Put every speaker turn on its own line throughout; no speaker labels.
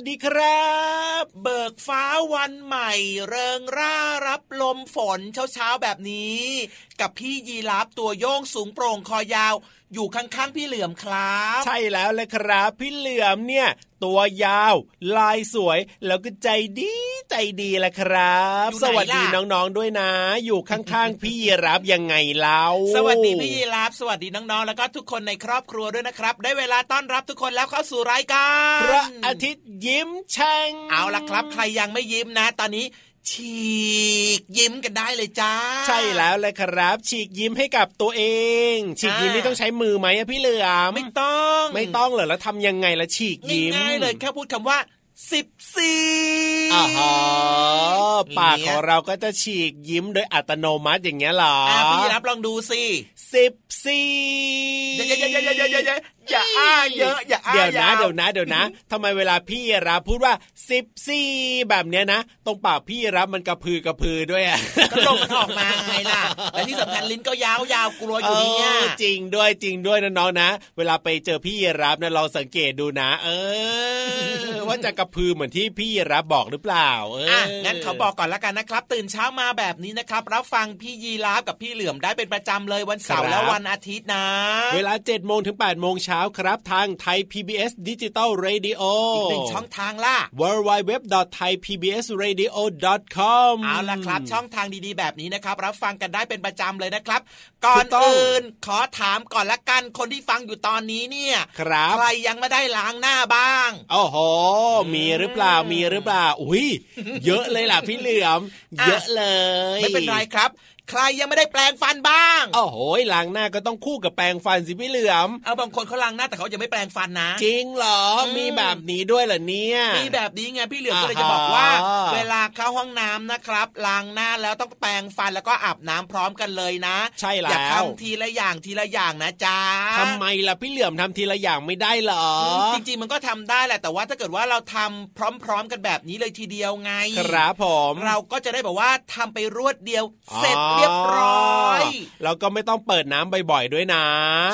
วัสดีครับ เบิกฟ้าวันใหม่ เริงร่ารับลมฝนเช้าๆแบบนี้ กับพี่ยีรับตัวโยงสูงโปร่งคอยาว อยู่ข้างๆพี่เหลือมครับ
ใช่แล้วเลยครับ พี่เหลือมเนี่ย ตัวยาว ลายสวย แล้วก็ใจดีใจดีแหละครับ สวัสดีน้องๆด้วยนะ อยู่ข้างๆพี่ยีรับยังไงเล่า
สวัสดีพี่ยีรับสวัสดีน้องๆแล้วก็ทุกคนในครอบครัวด้วยนะครับ ได้เวลาต้อนรับทุกคนแล้วเข้าสู่รายการ
พระอาทิตย์ยิ้มแฉ่ง
เอาละครับ ใครยังไม่ยิ้มนะ ตอนนี้ ฉีกยิ้มกันได้เลยจ้า
ใช่แล้วเลยครับ ฉีกยิ้มให้กับตัวเอง ฉีกยิ้มนี่ต้องใช้มือไหมพี่เหลือม
ไม่ต้อง
ไม่ต้องเหรอแล้วทำยังไงละฉีกยิ้ม
ง่ายเลยแค่พูดคำว่าสิบสี่
อ่าฮะปากของเราก็จะฉีกยิ้มโดยอัตโนมัติอย่างเงี้ยหรอ
อะพี่รับลองดูสิ
สิบสี่
อย่าอย่าอย่าอย่าอย่าอย่าอย่าอ้าเยอะอย่าอ้า
เดี๋ยวนะา
ว
เดี๋ยวนะเดี๋ยวนะทำไมเวลาพี่รับพูดว่าสิบสี่แบบเนี้ยนะ ตรงปากพี่รับมันกระพือกระพือด้วยอะ
ก็ลมมันออกมาไงล่ะและที่สำคัญลิ้นก็ยาวยาวกลัวอยู่เนี่ย
เออจริงด้วยจริงด้วยนะน้องๆนะ เวลาไปเจอพี่รับนะลองสังเกตดูนะ เออ ว่าจะกระพือเหมือนที่พี่รับบอกหรือเปล่า เออ
อะ
อะ
งั้นเขาบอกก่อนละกันนะครับ ตื่นเช้ามาแบบนี้นะครับรับฟังพี่ยีราฟกับพี่เหลือมได้เป็นประจำเลยวันเสาร์และวันอาทิตย์นะ
เวลา7โมงถึง8โมงเช้าครับทางไทย PBS Digital Radio
อีกหนึ่งช่องทางล่ะ
www.thaipbsradio.com
เอาล่ะครับ ช่องทางดีๆ แบบนี้นะครับ รับฟังกันได้เป็นประจำเลยนะครับ ก่อน
ถูกต้อง
อื่นขอถามก่อนละกันคนที่ฟังอยู่ตอนนี้เนี่ย
ครับ
ใครยังไม่ได้ล้างหน้าบ้าง
โอ้โหมีหรือเปล่ามีหรือเปล่าอุ้ยเยอะเลยล่ะพี่เหลือม
อะ
เยอะเลย
ไม่เป็นไรครับ ใครยังไม่ได้แปลงฟันบ้าง
โอ้โหล้างหน้าก็ต้องคู่กับแปรงฟันสิพี่เหลือม
เอาบางคนเขาล้างหน้าแต่เขายังไม่แปลงฟันนะ
จริงเหรอ
อืม
มีแบบนี้ด้วยเหรอเนี่ย
มีแบบนี้ไงพี่เหลือม
อ่า
ก็เลยจะบอกว่า
ฮะ
เวลาเข้าห้องน้ำนะครับล้างหน้าแล้วต้องแปรงฟันแล้วก็อาบน้ำพร้อมกันเลยนะ
ใช่แล้ว
อย่าทำทีละอย่างทีละอย่างนะจ๊ะ
ทำไมล่ะพี่เหลือมทำทีละอย่างไม่ได้เหรอ
จริงๆมันก็ทำได้แหละแต่ว่าถ้าเกิดว่าเราทำพร้อมๆกันแบบนี้เลยทีเดียวไง
ครับผม
เราก็จะได้แบบว่าทำไปรวดเดียวเสร็จเรียบร้อย
แล้วก็ไม่ต้องเปิดน้ำบ่อยๆด้วยนะ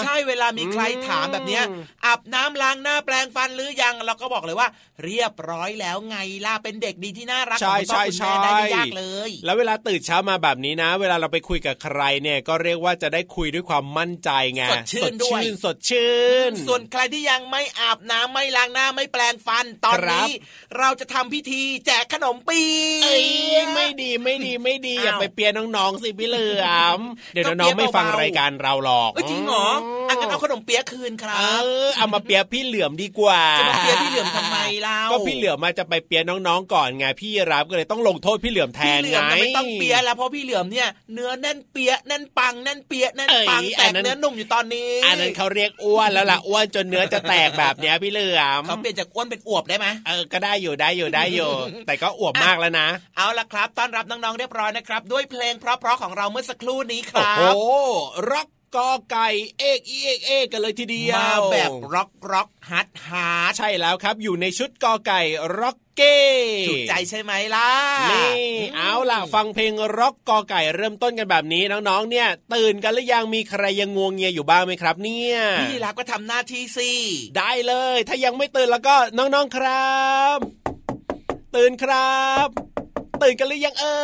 ใช่เวลามีใครถามแบบเนี้ย
อืม
อาบน้ำล้างหน้าแปรงฟันหรือยังเราก็บอกเลยว่า เรียบร้อยแล้วไงล่ะเป็นเด็กดีที่น่ารักข
ใช่
องคุณพ่อ
ใช่
คุณแม่
ใช่
ได้ไม่ยากเลย
แล้วเวลาตื่นเช้ามาแบบนี้นะ เวลาเราไปคุยกับใครเนี่ยก็เรียกว่าจะได้คุยด้วยความมั่นใจไง
สดชื่นด้วย
สดชื่นสดชื่น
ส่วนใครที่ยังไม่อาบน้ำไม่ล้างหน้าไม่แปรงฟันตอน
ครับ
นี้ เราจะทำพิธีแจกขนมปี
เอ้ยไม่ดีไม่ดีไม่ดีอย่า
อ้าว
ไปเปียน้องๆสิพี่เหลือมเดี๋ยว
ก็
น้องๆไม่ฟัง
เปี๊ยเบาๆ
รายการเราหรอก
เอ้ยจริงเหรออังั้นเอาขนมเปี๊ยะคืนครั
เอบอเอามาเปียพี่เหลือมดีกว่า
จะมาเปี๊ยะพี่เหลือมทำไมเล่า
ก็พี่เหลือมมาจะไปเปียน้องๆก่อนไงพี่รับก็เลยต้องลงโทษพี่เหลือมแท
พี่
น
เหลื
ไง
อมน่ะไม่ต้องเปี๊ยะแล้วเพราะพี่เหลือมเนี่ยเนื้อแน่นเปี๊ยะแน่นปังแน่นเปี๊ยะแน่นปัง
เอ้ย
แต
อั
ก
นนั้น
เนื้อนุ่มอยู่ตอนนี้
อันนั้นเขาเรียกอ้วนแล้วล่ะอ้วนจนเนื้อจะแตกแบบเนี้ยพี่เหลือม
เขาเปลี่ยนจากอ้วนเป็นอวบได้ไหม
เออก็ได้อยู่ได้อยู่ได้อยู่แต่ก็อวบมากแล้วนะ
เอาละครับต้อนรับน้องๆเรียบร้อยนะครับ ด้วยเพลงเพราะๆของเราเมื่อสักครู่นี้ครับ
โหร็อกกอไก่เอ้กอีเอ้กเอ้กกันเลยทีเดียว
มาแบบร็อกร็อกฮัดฮา
ใช่แล้วครับ อยู่ในชุดกอไก่ rocker
ถูกใจใช่ไหมล่ะ
นี่เอาล่ะฟังเพลงร็อกกอไก่เริ่มต้นกันแบบนี้น้องๆ เนี่ย ตื่นกันหรือยังมีใครยังงัวเงียอยู่บ้างไหมครับ เนี่ย
พี่รับก็ทำหน้าที่สิ
ได้เลย ถ้ายังไม่ตื่นแล้วก็น้องๆครับ ตื่นครับ ตื่นกันหรือยังเอ่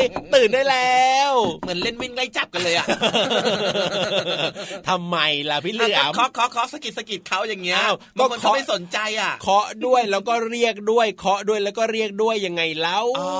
ยตื่นได้แล้ว
เหมือนเล่นวิ่งไล่จับกันเลยอะ
ทำไมล่ะพี่เหลือม
เคาะเคาะเคาะสะกิดสะกิดเขาอย่างเงี้ย
อ้าว
บางคน
ก็
เขา
เคาะ
ไม่สนใจอะ
เคาะด้วยแล้วก็เรียกด้วยเคาะด้วยแล้วก็เรียกด้วยยังไงเล่า
อ๋อ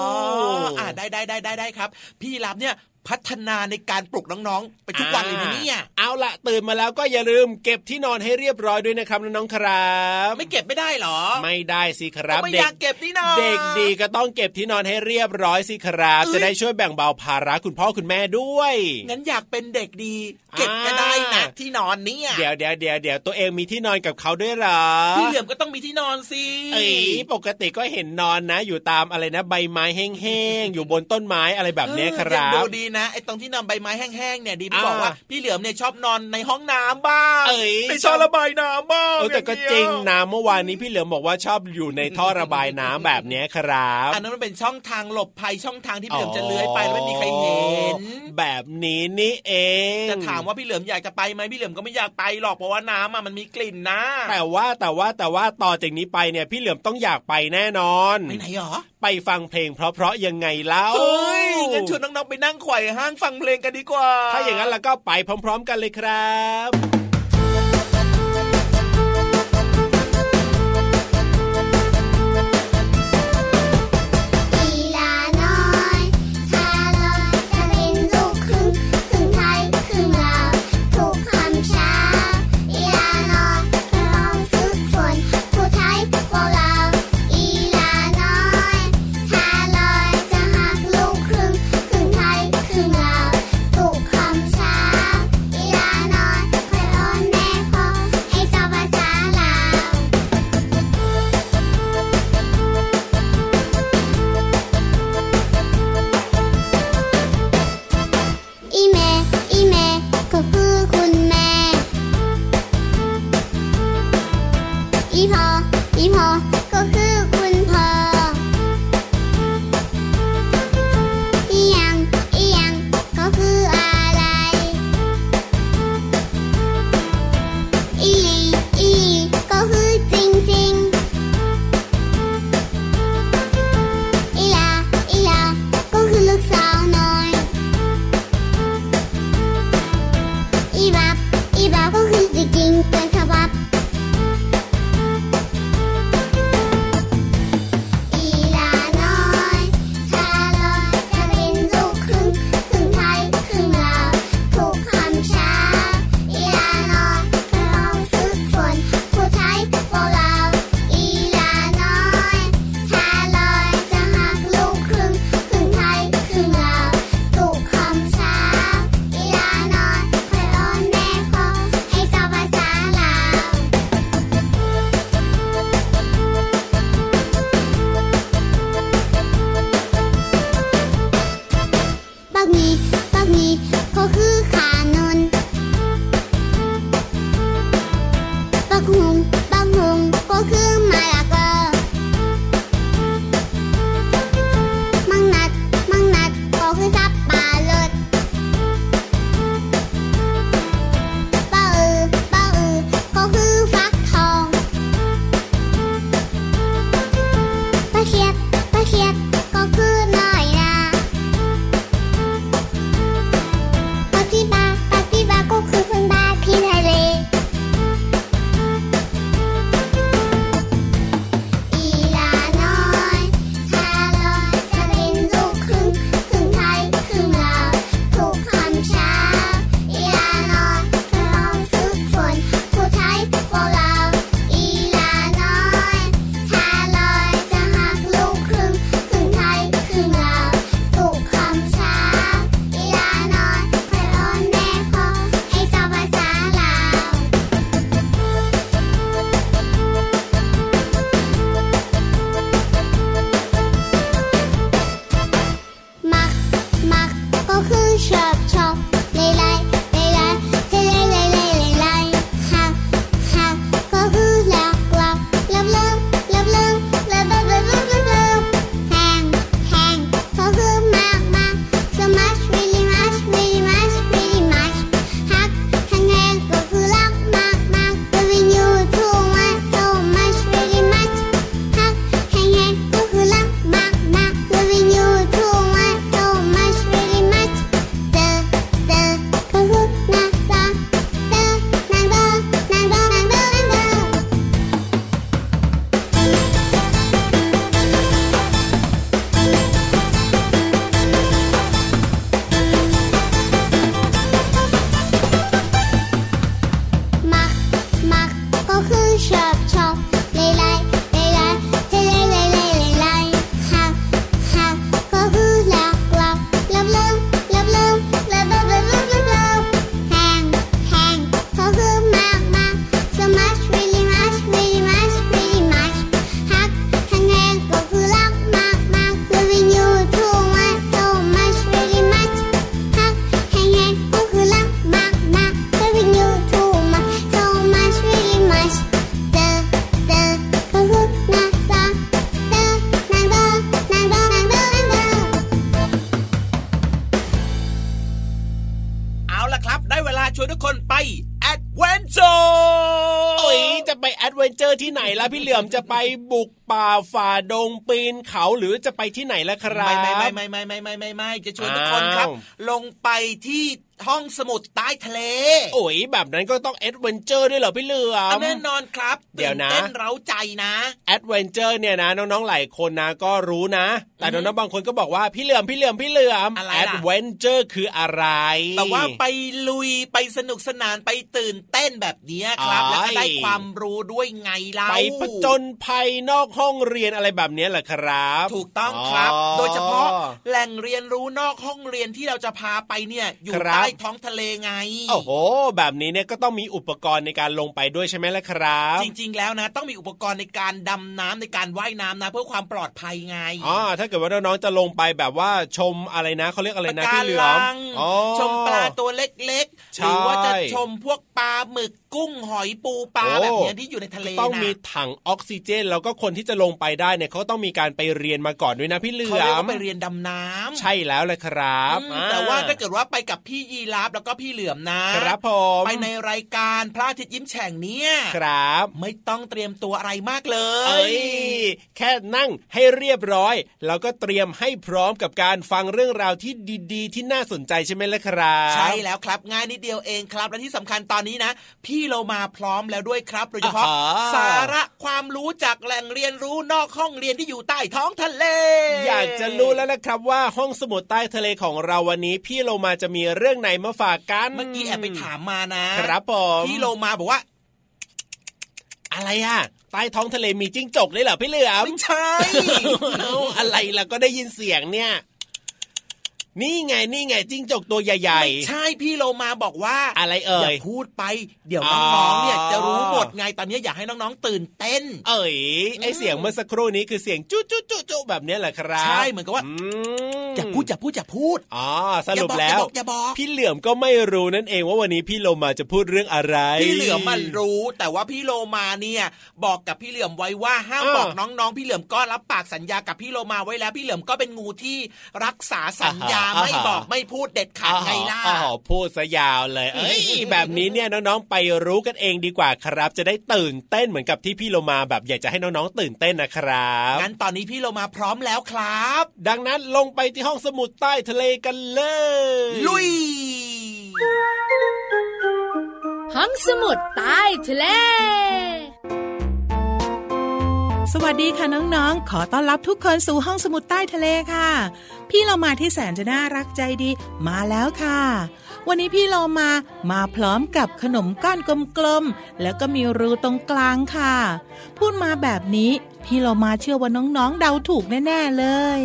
อ่าได้ได้ได้ได้ได้ครับ พี่รับเนี่ย พัฒนาในการปลุกน้องๆ ไปทุกวันเลยนะเนี่ย
เอาละตื่นมาแล้วก็อย่าลืมเก็บที่นอนให้เรียบร้อยด้วยนะครับน้องๆครับ
ไม่เก็บไม่ได้เหรอ
ไม่ได้สิครับ
ไม่
เด็
อยากเก็บนี่นา
เด็กดีก็ต้องเก็บที่นอนให้เรียบร้อยสิครับ
เอ้ย
จะได้ช่วยแบ่งเบาภาระคุณพ่อคุณแม่ด้วย
งั้นอยากเป็นเด็กดี เก็บก็ได้นะ
อ่า
ที่นอนเนี่ย
เดี๋ยวเดี๋ยวเดี๋ยวเดี๋ยวตัวเองมีที่นอนกับเขาด้วยเหรอ
พี่เหลือมก็ต้องมีที่นอนสิ
เอ้ยปกติก็เห็นนอนนะ อยู่ตามอะไรนะใบไม้แห้งๆอยู่บนต้นไม้อะไรแบบเนี้ยค
เออ
รั
ยัง
บ
ดูดีนะไอ้ตรงที่นอนใบไม้แห้งๆเนี่ยดีพี่
อ่า
บอกว่าพี่เหลือมเนี่ยชอบนอนในห้องน้ำบ้าง
เอ้ย
ในช่องระบายน้ำบ้าง
เออแต่ก็
อย่า
จริง
เย
นะเมื่อวานนี้พี่เหลือมบอกว่าชอบอยู่ในท่อระบายน้ำแบบเนี้ยครับ
อันนั้นมันเป็นช่องทางหลบภัยช่องทางที่พี่เหลือมจะเลื้อยไปแล้วไม่มีใครเห็น
แบบนี้นี่เอง
จะถามว่าพี่เหลือมอยากจะไปไหมพี่เหลือมก็ไม่อยากไปหรอกเพราะว่าน้ำอะมันมีกลิ่นนะ
แต่ว่าแต่ว่าแต่ว่าต่อจากนี้ไปเนี่ยพี่เหลือมต้องอยากไปแน่นอน
ไปไหนหรอ
ไปฟังเพลงเพราะๆยังไงเล่า
เฮ้ยงั้นชวนน้องๆไปนั่งไขว่ห้างฟังเพลงกันดีกว่า
ถ้าอย่างนั้นแล้วก็ไปพร้อม ๆ กันเลยครับ
จะไป
บุกป่าฝ่าดงปีนเขาหรือจะไปที่ไหนล่ะครับ ไม่
ไม่ไม่ไม่ไม่ไม่ไม่ไม่จะชวนทุกคนครับ ลงไปที่ ห้องสมุดใต้ทะเล
โอ้ยแบบนั้นก็ต้อง adventure ด้วยเหรอพี่เหลือม
แน่นอนครับ
เดี๋ยวนะเต้
นเร้าใจนะ
adventure เนี่ยนะน้องๆหลายคนนะก็รู้นะ แต่น้องๆบางคนก็บอกว่าพี่เหลือมพี่เหลือมพี่เหลือม adventure คืออะไร
แต่ว่าไปลุยไปสนุกสนานไปตื่นเต้นแบบนี้ครับแล้วก็ได้ความรู้ด้วยไงเล่า
ไปผจญภัยนอกห้องเรียนอะไรแบบนี้แหละครับ
ถูกต้องครับ โดยเฉพาะแหล่งเรียนรู้นอกห้องเรียนที่เราจะพาไปเนี่ยอยู่ใต้ท้องทะเลไง
โอ้โห แบบนี้เนี่ยก็ต้องมีอุปกรณ์ในการลงไปด้วยใช่ไหมล่ะครับ
จริง ๆ แล้วนะ ต้องมีอุปกรณ์ในการดำน้ำในการว่ายน้ำนะ เพื่อความปลอดภัยไง
อ๋อถ้าเกิดว่าน้องๆจะลงไปแบบว่าชมอะไรนะเขาเรียกอะไรนะพี่เหลือม
ชมปลาตัวเล็กๆหรือว่าจะชมพวกปลาหมึกกุ้งหอยปูปลาแบบนี้ที่อยู่ในทะเล
ต้องมีถังออกซิเจน แล้วก็คนที่จะลงไปได้เนี่ยเขาต้องมีการไปเรียนมาก่อนด้วยนะพี่เหลือมเขาเรียก
ว่าไปเรียนดำน้ำ
ใช่แล้วเลยครับ
แต่ว่าถ้าเกิดว่าไปกับพี่ยีราฟแล้วก็พี่เหลือมนะ
ครับผม
ไปในรายการพระอาทิตย์ยิ้มแฉ่งเนี้ย
ครับ
ไม่ต้องเตรียมตัวอะไรมากเล
ยแค่นั่งให้เรียบร้อยแล้วก็เตรียมให้พร้อมกับการฟังเรื่องราวที่ดีๆ ที่น่าสนใจใช่ไหมล่ะครับ
ใช่แล้วครับง่ายนิดเดียวเองครับและที่สำคัญตอนนี้นะ พี่เรามาพร้อมแล้วด้วยครับโดยเฉพาะสาระความรู้จากแหล่งเรียนรู้นอกห้องเรียนที่อยู่ใต้ท้องทะเล
อยากจะรู้แล้วนะครับว่าห้องสมุดใต้ทะเลของเราวันนี้ พี่โลมาจะมีเรื่องไหนมาฝากกัน
เมื่อกี้แอบไปถามมานะ
ครับผม
พี่โลมาบอกว่า
อะไรอะใต้ท้องทะเลมีจิ้งจกเลยเหรอพี่เหลือ
มไม่ใช่
อะไรล่ะก็ได้ยินเสียงเนี่ย นี่ไงนี่ไงจิ้งจกตัวใหญ่ๆไม่
ใช่พี่โลมาบอกว่า
อะไรเอ่ยอย่า
พูดไปเดี๋ยวน้องๆเนี่ยจะรู้หมดไงตอนนี้อยากให้น้องๆตื่นเต้น
เอ่ยไอเสียงเมื่อสักครู่นี้คือเสียงจุ๊จุ๊จุ๊จุ๊แบบนี้แหละครับใช่
เหมือนกับว่าอย่าพูดอย่าพูดอย่าพูด
อ๋อสรุปแล้ว
อย่าบอก
พี่เหลือมก็ไม่รู้นั่นเองว่าวันนี้พี่โลมาจะพูดเรื่องอะไร
พี่เหลือมมันรู้ แต่ว่าพี่โลมาเนี่ยบอกกับพี่เหลือมไว้ว่าห้ามบอกน้องๆ พี่เหลือมก็รับปากสัญญากับพี่โลมาไว้แล้วพี่เหลือมก็เป็นงูที่รักษาสัญญาไม่บอกไม่พูดเด็ดขาดไงล่ะอ๋
อพูดซะยาวเลยเอ้ยแบบนี้เนี่ยน้องๆไปรู้กันเองดีกว่าครับ จะได้ตื่นเต้นเหมือนกับที่พี่โลมาแบบอยากจะให้น้องๆตื่นเต้นนะครับ
งั้นตอนนี้พี่โลมาพร้อมแล้วครับ
ดังนั้นลงไปที่ห้องสมุดใต้ทะเลกันเลย
ลุย
ห้องสมุดใต้ทะเล
สวัสดีค่ะน้องๆ ขอต้อนรับทุกคนสู่ห้องสมุดใต้ทะเลค่ะ พี่เรามาที่แสนจะน่ารักใจดีมาแล้วค่ะ วันนี้พี่เรามามาพร้อมกับขนมก้อนกลมๆ แล้วก็มีรูตรงกลางค่ะ พูดมาแบบนี้พี่เรามาเชื่อว่าน้องๆ เดาถูกแน่ๆเลย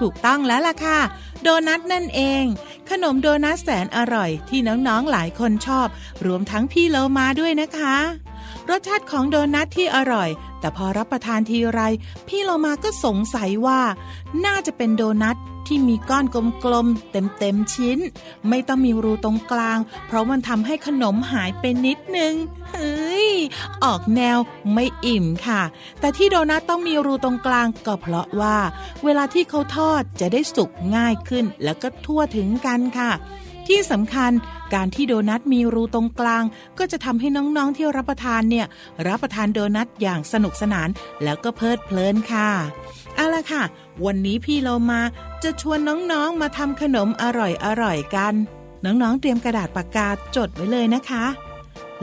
ถูกต้องแล้วล่ะค่ะ โดนัทนั่นเอง ขนมโดนัทแสนอร่อยที่น้องๆ หลายคนชอบ รวมทั้งพี่เรามาด้วยนะคะ รสชาติของโดนัทที่อร่อย แต่พอรับประทานทีไร พี่เรามาก็สงสัยว่า น่าจะเป็นโดนัทที่มีก้อนกลมๆ เต็มๆ ชิ้น ไม่ต้องมีรูตรงกลาง เพราะมันทำให้ขนมหายไปนิดนึงเฮ้ยออกแนวไม่อิ่มค่ะ แต่ที่โดนัทต้องมีรูตรงกลางก็เพราะว่า เวลาที่เขาทอดจะได้สุกง่ายขึ้น แล้วก็ทั่วถึงกันค่ะ ที่สำคัญ การที่โดนัทมีรูตรงกลาง ก็จะทำให้น้องๆที่รับประทานเนี่ยรับประทานโดนัทอย่างสนุกสนานแล้วก็เพลิดเพลินค่ะเอาละค่ะ วันนี้พี่เรามาจะชวนน้องๆมาทำขนมอร่อยๆกัน น้องๆเตรียมกระดาษปากกาจดไว้เลยนะคะ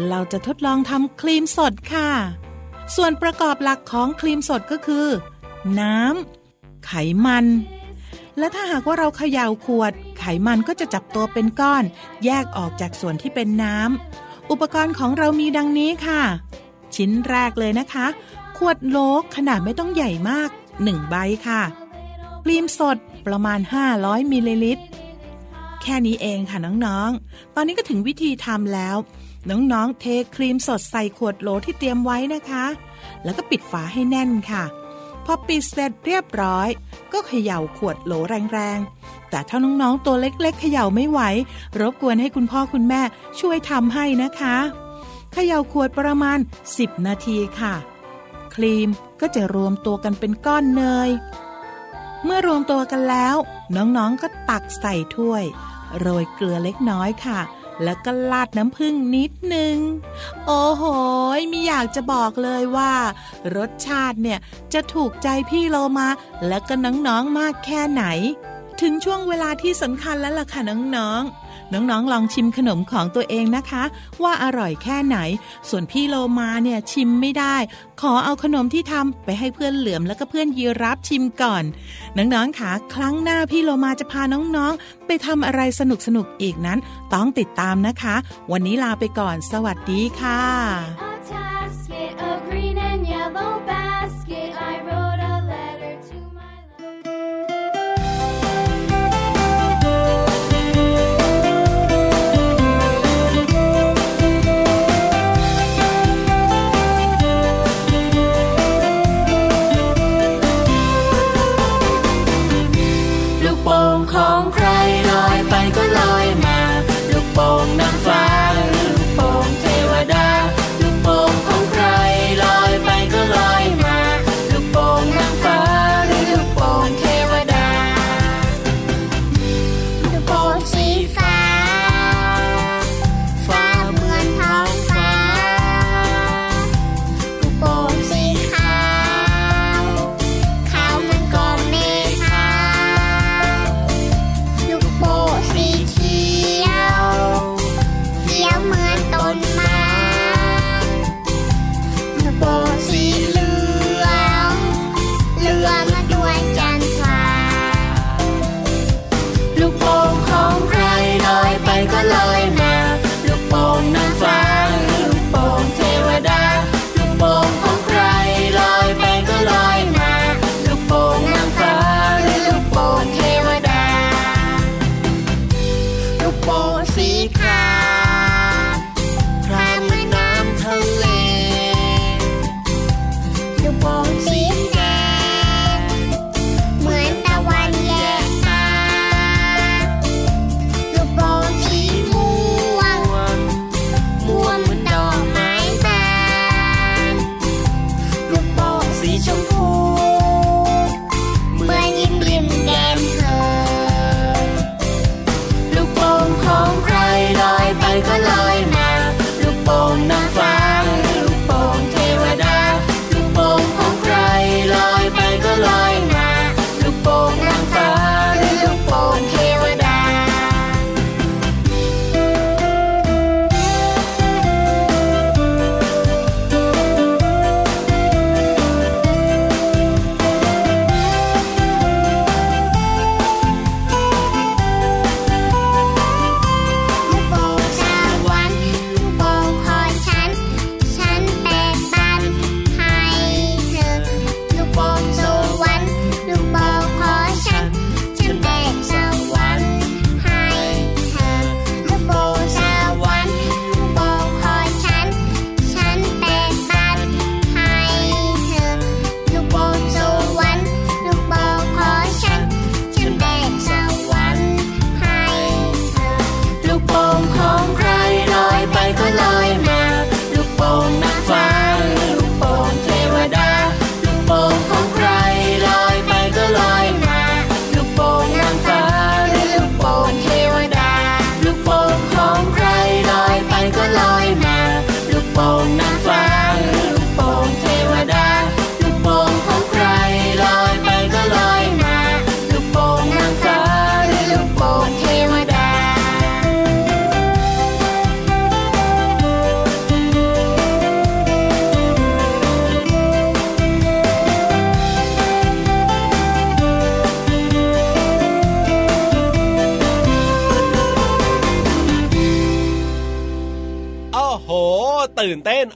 เราจะทดลองทำครีมสดค่ะ ส่วนประกอบหลักของครีมสดก็คือ น้ำไขมัน และถ้าหากว่าเราเขย่าขวด ไขมันก็จะจับตัวเป็นก้อน แยกออกจากส่วนที่เป็นน้ำอุปกรณ์ของเรามีดังนี้ค่ะ ชิ้นแรกเลยนะคะ ขวดโลกขนาดไม่ต้องใหญ่มาก1ใบค่ะครีมสดประมาณ 500มิลลิลิตรแค่นี้เองค่ะน้องๆ ตอนนี้ก็ถึงวิธีทำแล้ว น้องๆ เทครีมสดใส่ขวดโหลที่เตรียมไว้นะคะ แล้วก็ปิดฝาให้แน่นค่ะ พอปิดเสร็จเรียบร้อย ก็เขย่าขวดโหลแรงๆ แต่ถ้าน้องๆ ตัวเล็กๆ เขย่าไม่ไหว รบกวนให้คุณพ่อคุณแม่ช่วยทำให้นะคะ เขย่าขวดประมาณ 10 นาทีค่ะ ครีมก็จะรวมตัวกันเป็นก้อนเนย เมื่อรวมตัวกันแล้ว น้องๆ ก็ตักใส่ถ้วย โรยเกลือเล็กน้อยค่ะ แล้วก็ลาดน้ำผึ้งนิดนึง โอ้โหมีอยากจะบอกเลยว่า รสชาติเนี่ยจะถูกใจพี่โลมาและก็น้องๆมากแค่ไหน ถึงช่วงเวลาที่สำคัญแล้วล่ะค่ะน้องๆ น้องๆ ลองชิมขนมของตัวเองนะคะ ว่าอร่อยแค่ไหน ส่วนพี่โลมาเนี่ยชิมไม่ได้ ขอเอาขนมที่ทำไปให้เพื่อนเหลือมแล้วก็เพื่อนยีรับชิมก่อน น้องๆค่ะครั้งหน้าพี่โลมาจะพาน้องๆ ไปทำอะไรสนุกๆอีกนั้น ต้องติดตามนะคะ วันนี้ลาไปก่อน สวัสดีค่ะ
A task, a green and yellow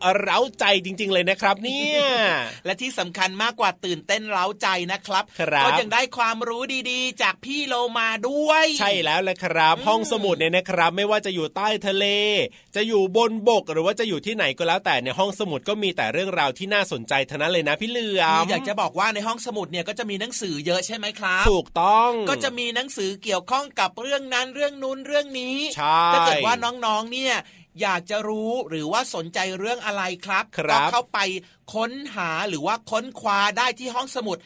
เต้นเร้าใจจริง ๆ เลยนะครับ เนี่ย
และที่สำคัญมากกว่าตื่นเต้นเร้าใจนะครับ
ครับ
ก็ยังได้ความรู้ดีๆ จากพี่โลมาด้วย
ใช่แล้วแหละครับ ห้องสมุดเนี่ยนะครับ ไม่ว่าจะอยู่ใต้ทะเล จะอยู่บนบกหรือว่าจะอยู่ที่ไหนก็แล้วแต่ในห้องสมุดก็มีแต่เรื่องราวที่น่าสนใจทั้งนั้นเลยนะพี่เหลือม
อยากจะบอกว่าในห้องสมุดเนี่ยก็จะมีหนังสือเยอะใช่ไหมครับ
ถูกต้อง
ก็จะมีหนังสือเกี่ยวข้องกับเรื่องนั้นเรื่องนู้นเรื่องนี้
ใช่
ถ้าเกิดว่าน้องๆเนี่ย อยากจะรู้หรือว่าสนใจเรื่องอะไรครับ
ครับ
ก็เข้าไปค้นหาหรือว่าค้นคว้าได้ที่ห้องสมุด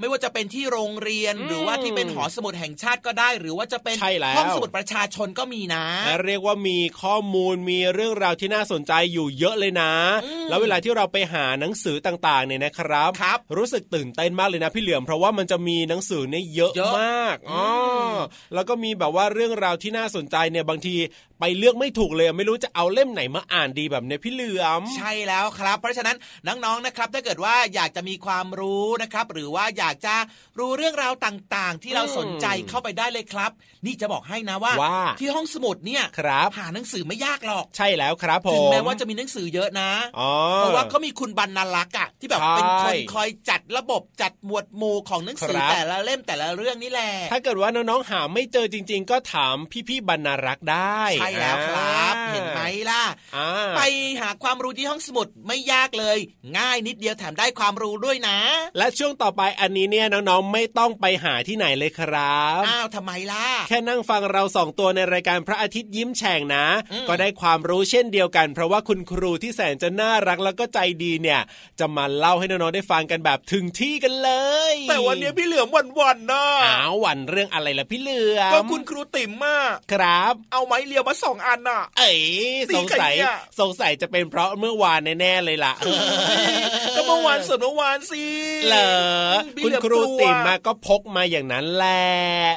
ไม่ว่าจะเป็นที่โรงเรียน
อืม
หรือว่าที่เป็นหอสมุดแห่งชาติก็ได้ หรือว่าจะเป็น
ใช่แล้ว
ห้องสมุดประชาชนก็มีนะ
เรียกว่ามีข้อมูลมีเรื่องราวที่น่าสนใจอยู่เยอะเลยนะ
อืม
แล้วเวลาที่เราไปหาหนังสือต่างๆเนี่ยนะครับ
ครับ
รู้สึกตื่นเต้นมากเลยนะพี่เหลือมเพราะว่ามันจะมีหนังสือเนี่ยเยอะ
เยอะ
มากอ๋ออ
ม
แล้วก็มีแบบว่าเรื่องราวที่น่าสนใจเนี่ยบางทีไปเลือกไม่ถูกเลยไม่รู้จะเอาเล่มไหนมาอ่านดีแบบเนี้ยพี่เหลือม
ใช่แล้วครับ เพราะฉะนั้นน้องๆนะครับถ้าเกิดว่าอยากจะมีความรู้นะครับ หรือว่าอยากจะรู้เรื่องราวต่างๆ ที่เราสนใจเข้าไปได้เลยครับ นี่จะบอกให้นะว่า
ว่า
ที่ห้องสมุดเนี่ย
ครับ
หาหนังสือไม่ยากหรอก
ใช่แล้วครับผม
ถึงแม้ว่าจะมีหนังสือเยอะนะ
อ๋อ
เพราะว่าเขามีคุณบรรณลักษณ์อะที่แบบ
ใช่
เป็นคนคอยจัดระบบจัดหมวดหมู่ของหนังสือ
ครับ
แต่ละเล่มแต่ละเรื่องนี่แหละ
ถ้าเกิดว่าน้องๆหาไม่เจอจริง ๆ ก็ถามพี่ๆบรรณารักษ์ได้
ใช่แล้วครับ
อ่า
เห็นไหมล่ะ
อ่า
ไปหาความรู้ที่ห้องสมุดไม่ยากเลย ง่ายนิดเดียวแถมได้ความรู้ด้วยนะ
และช่วงต่อไปอันนี้เนี่ยน้องๆไม่ต้องไปหาที่ไหนเลยครับ
อ้าวทำไมล่ะ
แค่นั่งฟังเราสองตัวในรายการพระอาทิตย์ยิ้มแฉ่งนะ
อืม
ก็ได้ความรู้เช่นเดียวกัน เพราะว่าคุณครูที่แสนจะน่ารักแล้วก็ใจดีเนี่ย จะมาเล่าให้น้องๆได้ฟังกันแบบถึงที่กันเลย
แต่วันนี้พี่เหลือมวันวันๆนะ
อ้าวหวันเรื่องอะไรล่ะพี่เหลือม
ก็คุณครูติ๋มมา
ครับ
เอาไม้เรียวมาสองอันน่ะ
เอ๋ย
ตี
สงสัย
ใครเนี่ย
สงสัยจะเป็นเพราะเมื่อวานแน่ๆเลยล่ะ
ก็เมื่อวานส่วนเมื่อวานสิ
เหรอ
พี่
คุณ
เหลือม
ครู
กลัว
ติ๋มมาก็พกมาอย่างนั้นแหละ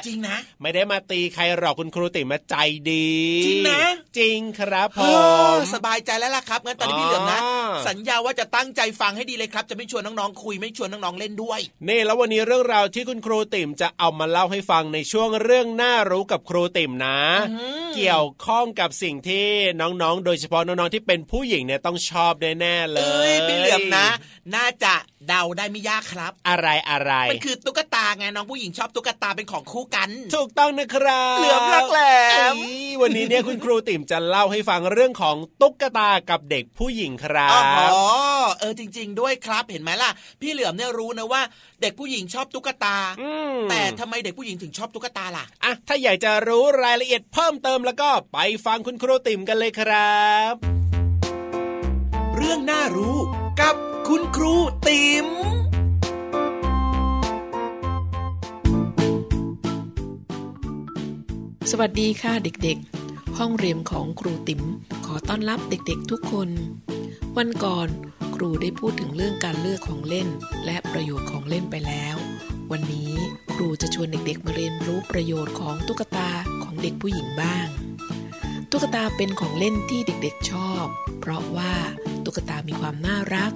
จริงนะ
ไม่ได้มาตีใครหรอกคุณครูติ๋มมาใจดี
จริงนะ
จริงครับผ
เอ
ม
อสบายใจแล้วล่ะครับงั้นตอนนี้พี่เหลือมนะ
อ๋อ
สัญญาว่าจะตั้งใจฟังให้ดีเลยครับ จะไม่ชวนน้องๆคุยไม่ชวนน้องๆเล่นด้วย
นี่แล้ววันนี้เรื่องราวที่คุณครูติ๋มจะเอามาเล่าให้ฟังในช่วงเรื่องน่ารู้กับครูติ๋มนะ
อืม
เกี่ยวข้องกับสิ่งที่น้องๆ โดยเฉพาะน้องๆที่เป็นผู้หญิงเนี่ยต้องชอบแน่ๆเล
เอ้
ย
ยพี่เหลือมนะ น่าจะเดาได้ไม่ยากครับ
อะไรอะไร
มันคือตุ๊กตาไงน้องผู้หญิงชอบตุ๊กตาเป็นของคู่กัน
ถูกต้องนะครับ
เหลือมรักแหลม
เอ้ยวันนี้เนี่ยคุณครูติ๋มจะเล่าให้ฟังเรื่องของตุ๊กตากับเด็กผู้หญิงครั
อ๋อบเออจริง ๆ ด้วยครับเห็นไหมล่ะ พี่เหลือมเนี่ยรู้นะว่า เด็กผู้หญิงชอบตุ๊กตา
อืม
แต่ทำไมเด็กผู้หญิงถึงชอบตุ๊กตาล่ะ
อะถ้าอยากจะรู้รายละเอียดเพิ่มเติมแล้วก็ไปฟังคุณครูติ๋มกันเลยครับ
เรื่องน่ารู้กับคุณครูติ๋ม
สวัสดีค่ะเด็กๆ ห้องเรียนของครูติ๋มขอต้อนรับเด็กๆทุกคน วันก่อนครูได้พูดถึงเรื่องการเลือกของเล่น และประโยชน์ของเล่นไปแล้ว วันนี้ครูจะชวนเด็กๆมาเรียนรู้ประโยชน์ของตุ๊กตาของเด็กผู้หญิงบ้าง ตุ๊กตาเป็นของเล่นที่เด็กๆชอบ เพราะว่าตุ๊กตามีความน่ารัก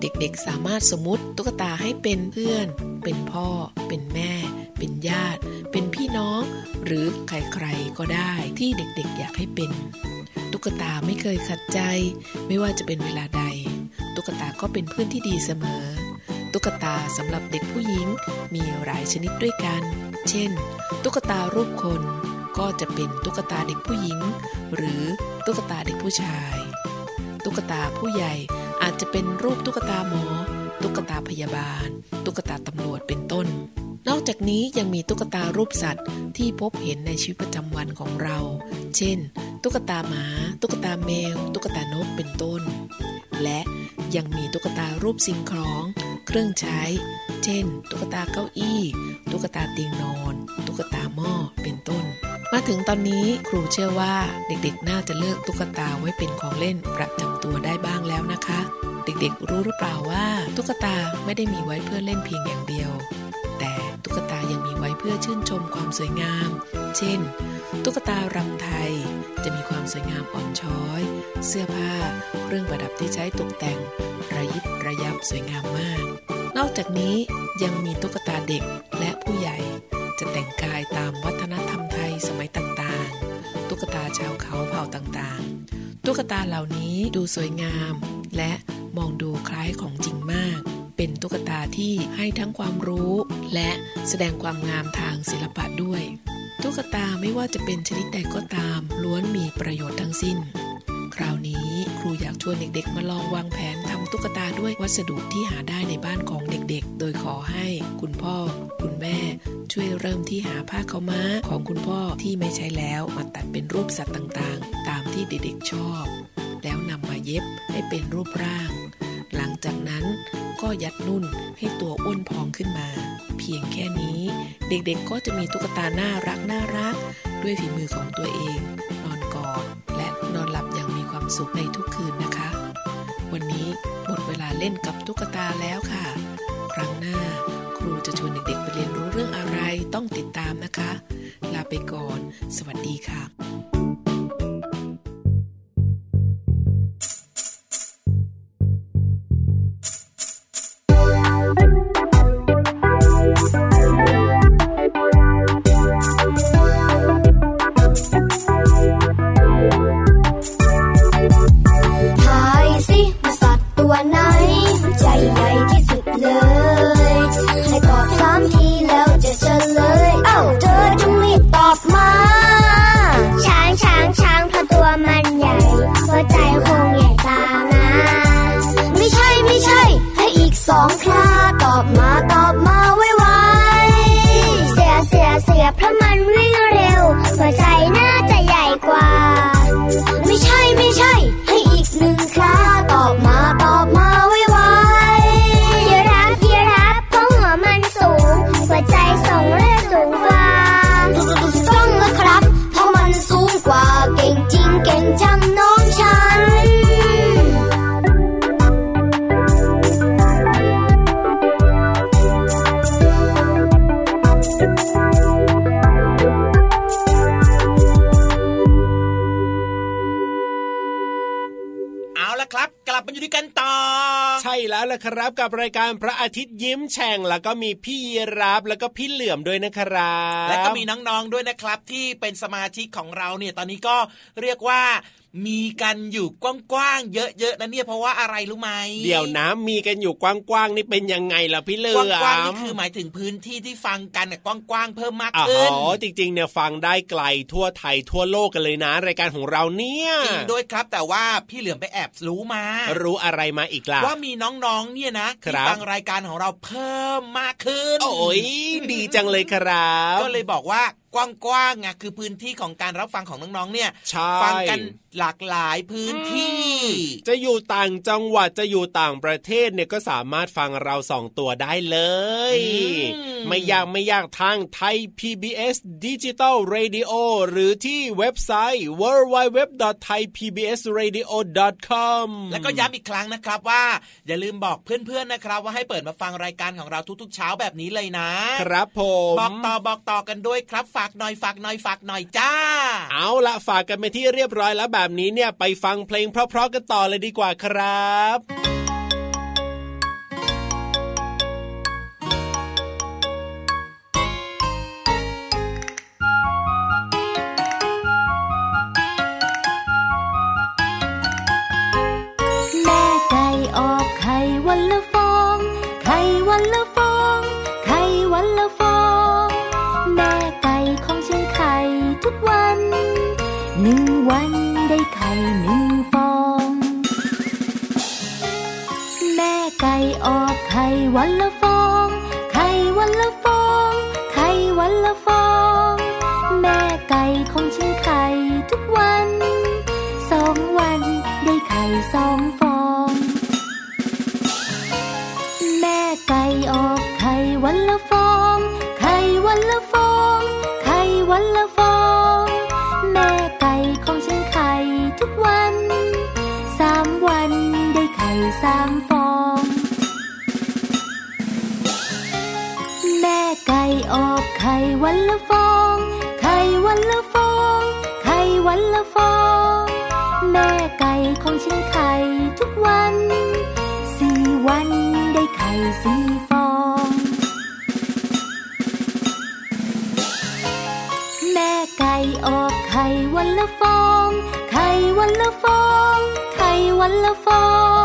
เด็กๆสามารถสมมติตุ๊กตาให้เป็นเพื่อน เป็นพ่อ เป็นแม่ เป็นญาติ เป็นพี่น้อง หรือใครๆก็ได้ที่เด็กๆอยากให้เป็น ตุ๊กตาไม่เคยขัดใจ ไม่ว่าจะเป็นเวลาใด ตุ๊กตาก็เป็นเพื่อนที่ดีเสมอ ตุ๊กตาสำหรับเด็กผู้หญิงมีหลายชนิดด้วยกัน เช่น ตุ๊กตารูปคนก็จะเป็นตุ๊กตาเด็กผู้หญิง หรือตุ๊กตาเด็กผู้ชาย ตุ๊กตาผู้ใหญ่ อาจจะเป็นรูปตุ๊กตาหมอ ตุ๊กตาพยาบาล ตุ๊กตาตำรวจเป็นต้น นอกจากนี้ยังมีตุ๊กตารูปสัตว์ที่พบเห็นในชีวิตประจำวันของเรา เช่น ตุ๊กตาหมา ตุ๊กตาแมว ตุ๊กตานกเป็นต้น และยังมีตุ๊กตารูปสิ่งของ เครื่องใช้ เช่น ตุ๊กตาเก้าอี้ ตุ๊กตาเตียงนอน ตุ๊กตาหม้อ เป็นต้น มาถึงตอนนี้ครูเชื่อว่าเด็กๆ น่าจะเลือกตุ๊กตาไว้เป็นของเล่นประจำตัวได้บ้างแล้วนะคะ เด็กๆ รู้หรือเปล่าว่า ตุ๊กตาไม่ได้มีไว้เพื่อเล่นเพียงอย่างเดียว แต่ตุ๊กตายังมีไว้เพื่อชื่นชมความสวยงาม เช่น ตุ๊กตารำไทย จะมีความสวยงามอ่อนช้อย เสื้อผ้า เครื่องประดับที่ใช้ตกแต่ง ระยิบระยับสวยงามมาก นอกจากนี้ยังมีตุ๊กตาเด็กและผู้ใหญ่ จะแต่งกายตามวัฒนธรรมไทยสมัยต่างๆ ตุ๊กตาชาวเขาเผ่าต่างๆ ตุ๊กตาเหล่านี้ดูสวยงามและ มองดูคล้ายของจริงมาก เป็นตุ๊กตาที่ให้ทั้งความรู้ และแสดงความงามทางศิลปะด้วย ตุ๊กตาไม่ว่าจะเป็นชนิดใดก็ตาม ล้วนมีประโยชน์ทั้งสิ้น คราวนี้ครูอยากชวนเด็กๆ มาลองวางแผนทำตุ๊กตาด้วยวัสดุที่หาได้ในบ้านของเด็กๆ โดยขอให้คุณพ่อ คุณแม่ ช่วยเริ่มที่หาผ้าเขาม้าของคุณพ่อที่ไม่ใช้แล้วมาตัดเป็นรูปสัตว์ต่างๆ ตามที่เด็กๆชอบ แล้วนำมาเย็บให้เป็นรูปร่าง หลังจากนั้นก็ยัดนุ่นให้ตัวอ้วนพองขึ้นมา เพียงแค่นี้ เด็กๆก็จะมีตุ๊กตาน่ารักน่ารัก ด้วยฝีมือของตัวเอง นอนกอดและนอนหลับอย่างมีความสุขในทุกคืนนะคะ วันนี้หมดเวลาเล่นกับตุ๊กตาแล้วค่ะ ครั้งหน้าครูจะชวนเด็กๆไปเรียนรู้เรื่องอะไรต้องติดตามนะคะ ลาไปก่อน สวัสดีค่ะ
กับรายการพระอาทิตย์ยิ้มแฉ่งแล้วก็มีพี่ยีรับแล้วก็พี่เหลื่อมด้วยนะครับ
และก็มีน้องๆด้วยนะครับที่เป็นสมาชิกของเราเนี่ยตอนนี้ก็เรียกว่า มีกันอยู่กว้างๆเยอะๆนะเนี่ยเพราะว่าอะไรรู้ไหม
เดี๋ยวนะมีกันอยู่กว้างๆนี่เป็นยังไงล่ะพี่เหลื่
ก
อม
ว้างๆนี่คือหมายถึงพื้นที่ที่ฟังกันน่ะกว้างๆเพิ่มมาก
อ๋
ขึ้น
อจริงๆเนี่ยฟังได้ไกลทั่วไทยทั่วโลกกันเลยนะ รายการของเราเนี่ย
จริงด้วยครับแต่ว่าพี่เหลือมไปแอบรู้มา
รู้อะไรมาอีกล่ะ
ว่ามีน้องๆเนี่ยนะ
ครั
ที่
บ
ฟังรายการของเราเพิ่มมากขึ้น
โอ้ยดีจังเลยครับ
ก็เลยบอกว่า กว้างๆไงคือพื้นที่ของการรับฟังของน้องๆเนี่ย
ใช่
ฟักันหลากหลายพื้นที่
จะอยู่ต่างจังหวัดจะอยู่ต่างประเทศเนี่ยก็สามารถฟังเราสองตัวได้เลย
อืม
ไม่ยากไม่ยากทางไทย PBS Digital Radio หรือที่เว็บไซต์ www.thaipbsradio.com
แล้วก็ย้ำอีกครั้งนะครับว่า อย่าลืมบอกเพื่อนๆนะครับ ว่าให้เปิดมาฟังรายการของเราทุกๆเช้าแบบนี้เลยนะ ครับ
ผม
บอกต่อบอกต่อกันด้วยครับฝากหน่อยฝากหน่อยฝากหน่อยจ้า
เอาละฝากกันไปที่เรียบร้อยแล้วแบบนี้เนี่ยไปฟังเพลงเพราะๆกันต่อเลยดีกว่าครับ
ไข่ ข่วั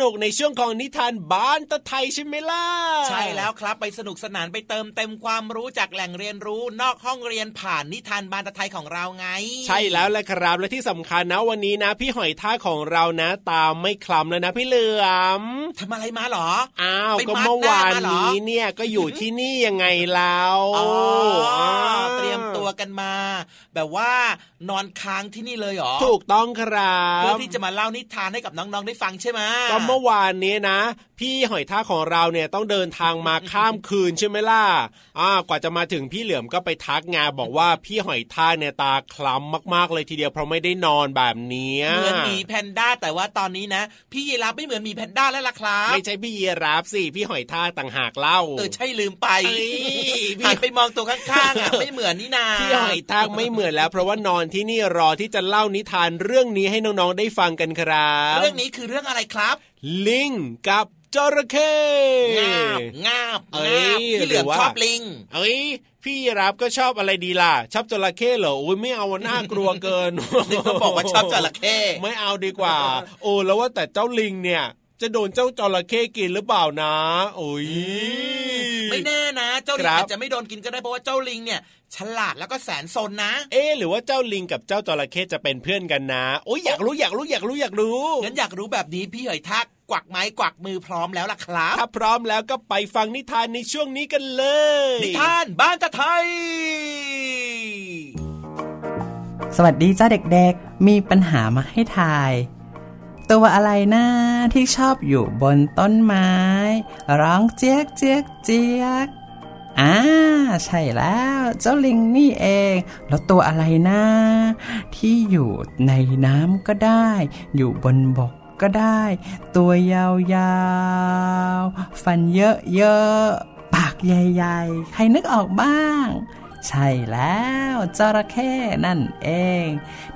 นุกสนุกในช่วงของนิทานบ้านตะไทยใช่ไหมล่ะ
ใช่แล้วครับไปสนุกสนานไปเติมเต็มความรู้จากแหล่งเรียนรู้นอกห้องเรียนผ่านนิทานบานตะไทยของเราไง
ใช่แล้วแหละครับและที่สำคัญนะวันนี้นะ พี่หอยท่าของเรานะ ตามไม่คลำแล้วนะพี่เหลือม
ทำอะไรมาหรอ
อ้าว
ไป
ก็
มัด
เมื่อวาน
หน้ามาเหรอ
นี้เนี่ยก็อยู่ที่นี่ยังไงแล้ว
อ๋อ
อ่า
เตรียมตัวกันมา แบบว่านอนค้างที่นี่เลยเหรอ
ถูกต้องครับ
เพื่อที่จะมาเล่านิทานให้กับน้องๆได้ฟังใช่ไหม
ก็เมื่อวานนี้นะ พี่หอยท่ากของเราเนี่ยต้องเดินทางมาข้ามคืนใช่ไหมล่ะอ่ากว่าจะมาถึงพี่เหลือมก็ไปทักงานบอกว่าพี่หอยท่ากเนี่ยตาคล้ำมากๆเลยทีเดียวเพราะไม่ได้นอนแบบเนี้ย
เหมือนหมีแพนด้าแต่ว่าตอนนี้นะ พี่ยีราฟไม่เหมือนหมีแพนด้าแล้วล่ะครับ
ไม่ใช่พี่ยีราฟสิพี่หอยท่ากต่างหากเล่า
เออใช่ลืมไป
เอ้ยพี่
หันไปมองตัวข้างๆอะไม่เหมือนนี่นา
พี่หอยทากไม่เหมือนแล้ว เพราะว่านอนที่นี่รอที่จะเล่านิทานเรื่องนี้ให้น้องๆได้ฟังกันครับ
เรื่องนี้คือเรื่องอะไรครับ
ลิงกับจระเข้
งาบงาบ
เอ้
งาบ
ย
พี่เหลือม
หรือว่า
ชอบลิง
เอ้ยพี่รับก็ชอบอะไรดีล่ะ ชอบจระเข้เหรออุ้ยไม่เอาน่ากลัวเกิน
นี่ก็บอกว่าชอบจระเข้
ไม่เอาดีกว่า โอ้แล้วว่าแต่เจ้าลิงเนี่ย จะโดนเจ้าจระเข้กินหรือเปล่านะโอ้ย
ไม่แน่นะ เจ้าลิ
ค
ง
รับ
อาจจะไม่โดนกินก็ได้เพราะว่าเจ้าลิงเนี่ยฉลาดแล้วก็แสนสนนะ
เอ๊ะหรือว่าเจ้าลิงกับเจ้าจระเข้จะเป็นเพื่อนกันนะโอ้ยอยากรู้อยากรู้อยากรู้อยากรู้
งั้นอยากรู้แบบนี้พี่เหยทักกวักไม้กวักมือพร้อมแล้วล่ะครับ
ถ้าพร้อมแล้วก็ไปฟังนิทานในช่วงนี้กันเลย
นิทานบ้านตะไทย
สวัสดีจ้าเด็กๆ มีปัญหามาให้ทาย ตัวอะไรนะที่ชอบอยู่บนต้นไม้ ร้องเจี๊ยกเจี๊ยกเจี๊ยกอ่าใช่แล้ว เจ้าลิงนี่เอง แล้วตัวอะไรนะที่อยู่ในน้ำก็ได้ อยู่บนบกก็ได้ ตัวยาวๆ ฟันเยอะๆ ปากใหญ่ๆ ใครนึกออกบ้าง ใช่แล้วจระเข้นั่นเอง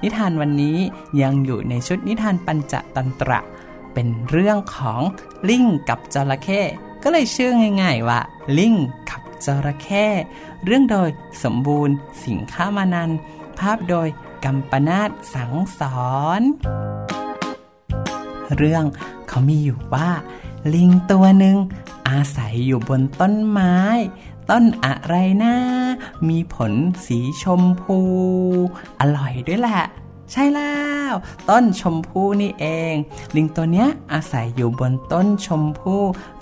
นิทานวันนี้ยังอยู่ในชุดนิทานปัญจตันตระ เป็นเรื่องของลิงกับจระเข้ก็เลยชื่อง่ายๆว่า ลิงกับจระเข้เรื่องโดยสมบูรณ์สิงค้ามานัน ภาพโดยกัมปนาตสังสอนเรื่องเขามีอยู่ว่า ลิงตัวหนึ่งอาศัยอยู่บนต้นไม้ ต้นอะไรนะ มีผลสีชมพู อร่อยด้วยแหละ ใช่แล้ว ต้นชมพูนี่เอง ลิงตัวเนี้ยอาศัยอยู่บนต้นชมพู